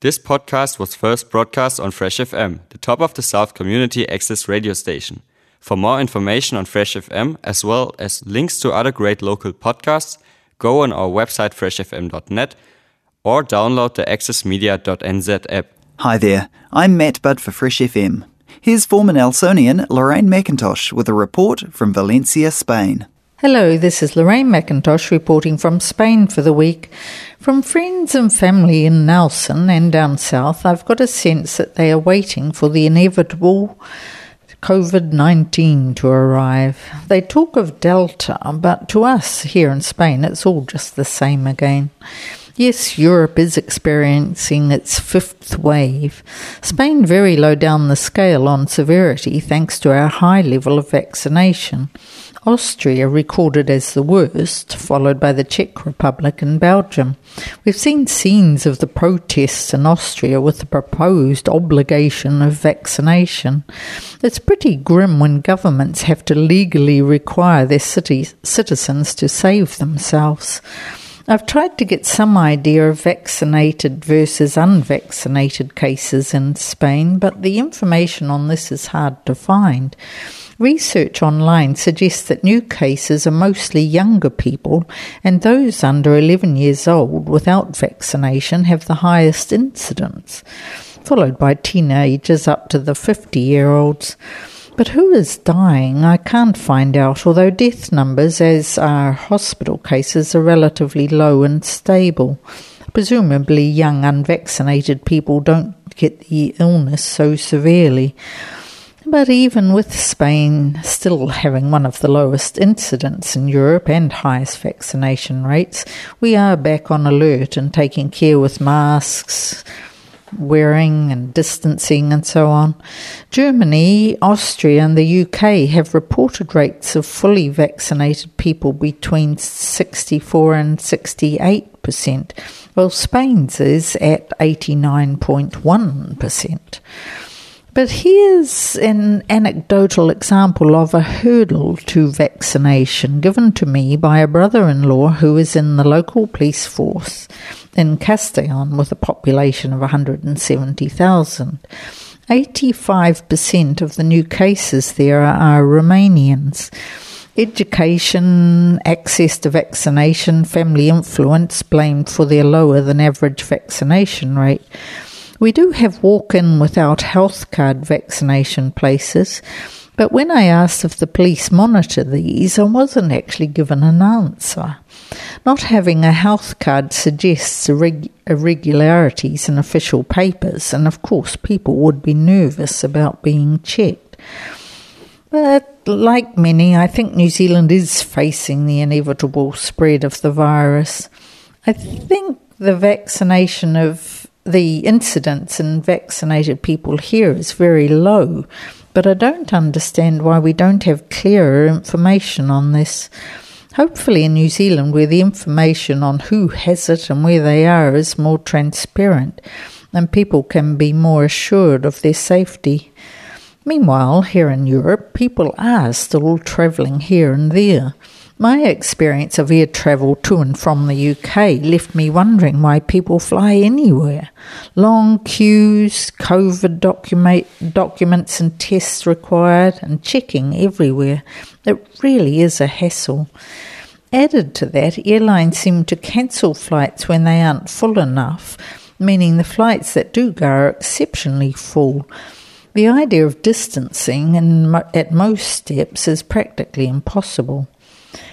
This podcast was first broadcast on Fresh FM, the top of the South community access radio station. For more information on Fresh FM, as well as links to other great local podcasts, go on our website freshfm.net or download the accessmedia.nz app. Hi there, I'm Matt Budd for Fresh FM. Here's former Nelsonian Lorraine MacIntosh with a report from Valencia, Spain. Hello, this is Lorraine MacIntosh reporting from Spain for the week. From friends and family in Nelson and down south, I've got a sense that they are waiting for the inevitable COVID 19 to arrive. They talk of Delta, but to us here in Spain, it's all just the same again. Yes, Europe is experiencing its fifth wave. Spain very low down the scale on severity thanks to our high level of vaccination. Austria recorded as the worst, followed by the Czech Republic and Belgium. We've seen scenes of the protests in Austria with the proposed obligation of vaccination. It's pretty grim when governments have to legally require their cities, citizens to save themselves. I've tried to get some idea of vaccinated versus unvaccinated cases in Spain, but the information on this is hard to find. Research online suggests that new cases are mostly younger people, and those under 11 years old without vaccination have the highest incidence, followed by teenagers up to the 50 year olds. But who is dying? I can't find out, although death numbers, as are hospital cases, are relatively low and stable. Presumably, young unvaccinated people don't get the illness so severely. But even with Spain still having one of the lowest incidents in Europe and highest vaccination rates, we are back on alert and taking care with masks, wearing and distancing and so on. Germany, Austria, and the UK have reported rates of fully vaccinated people between 64 and 68 percent, while Spain's is at 89.1 percent. But here's an anecdotal example of a hurdle to vaccination given to me by a brother in law who is in the local police force in Castellon with a population of 170,000. 85% of the new cases there are Romanians. Education, access to vaccination, family influence blamed for their lower than average vaccination rate. We do have walk in without health card vaccination places, but when I asked if the police monitor these, I wasn't actually given an answer. Not having a health card suggests irregularities in official papers, and of course, people would be nervous about being checked. But like many, I think New Zealand is facing the inevitable spread of the virus. I think the vaccination of the incidence in vaccinated people here is very low, but I don't understand why we don't have clearer information on this. Hopefully, in New Zealand, where the information on who has it and where they are is more transparent, and people can be more assured of their safety. Meanwhile, here in Europe, people are still travelling here and there. My experience of air travel to and from the UK left me wondering why people fly anywhere. Long queues, COVID document, documents and tests required, and checking everywhere. It really is a hassle. Added to that, airlines seem to cancel flights when they aren't full enough, meaning the flights that do go are exceptionally full. The idea of distancing in, at most steps is practically impossible.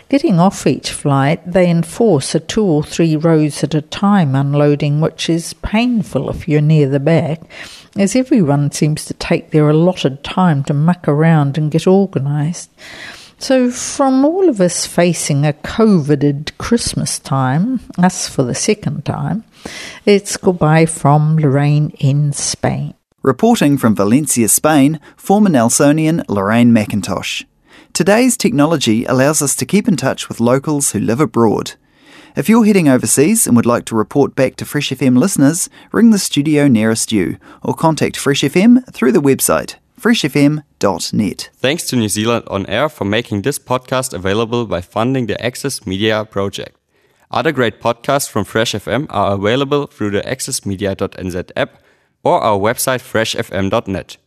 Getting off each flight, they enforce a two or three rows at a time unloading, which is painful if you're near the back, as everyone seems to take their allotted time to muck around and get organised. So, from all of us facing a COVIDed Christmas time, us for the second time, it's goodbye from Lorraine in Spain. Reporting from Valencia, Spain, former Nelsonian Lorraine MacIntosh. Today's technology allows us to keep in touch with locals who live abroad. If you're heading overseas and would like to report back to Fresh FM listeners, ring the studio nearest you or contact Fresh FM through the website freshfm.net. Thanks to New Zealand On Air for making this podcast available by funding the Access Media project. Other great podcasts from Fresh FM are available through the accessmedia.nz app or our website freshfm.net.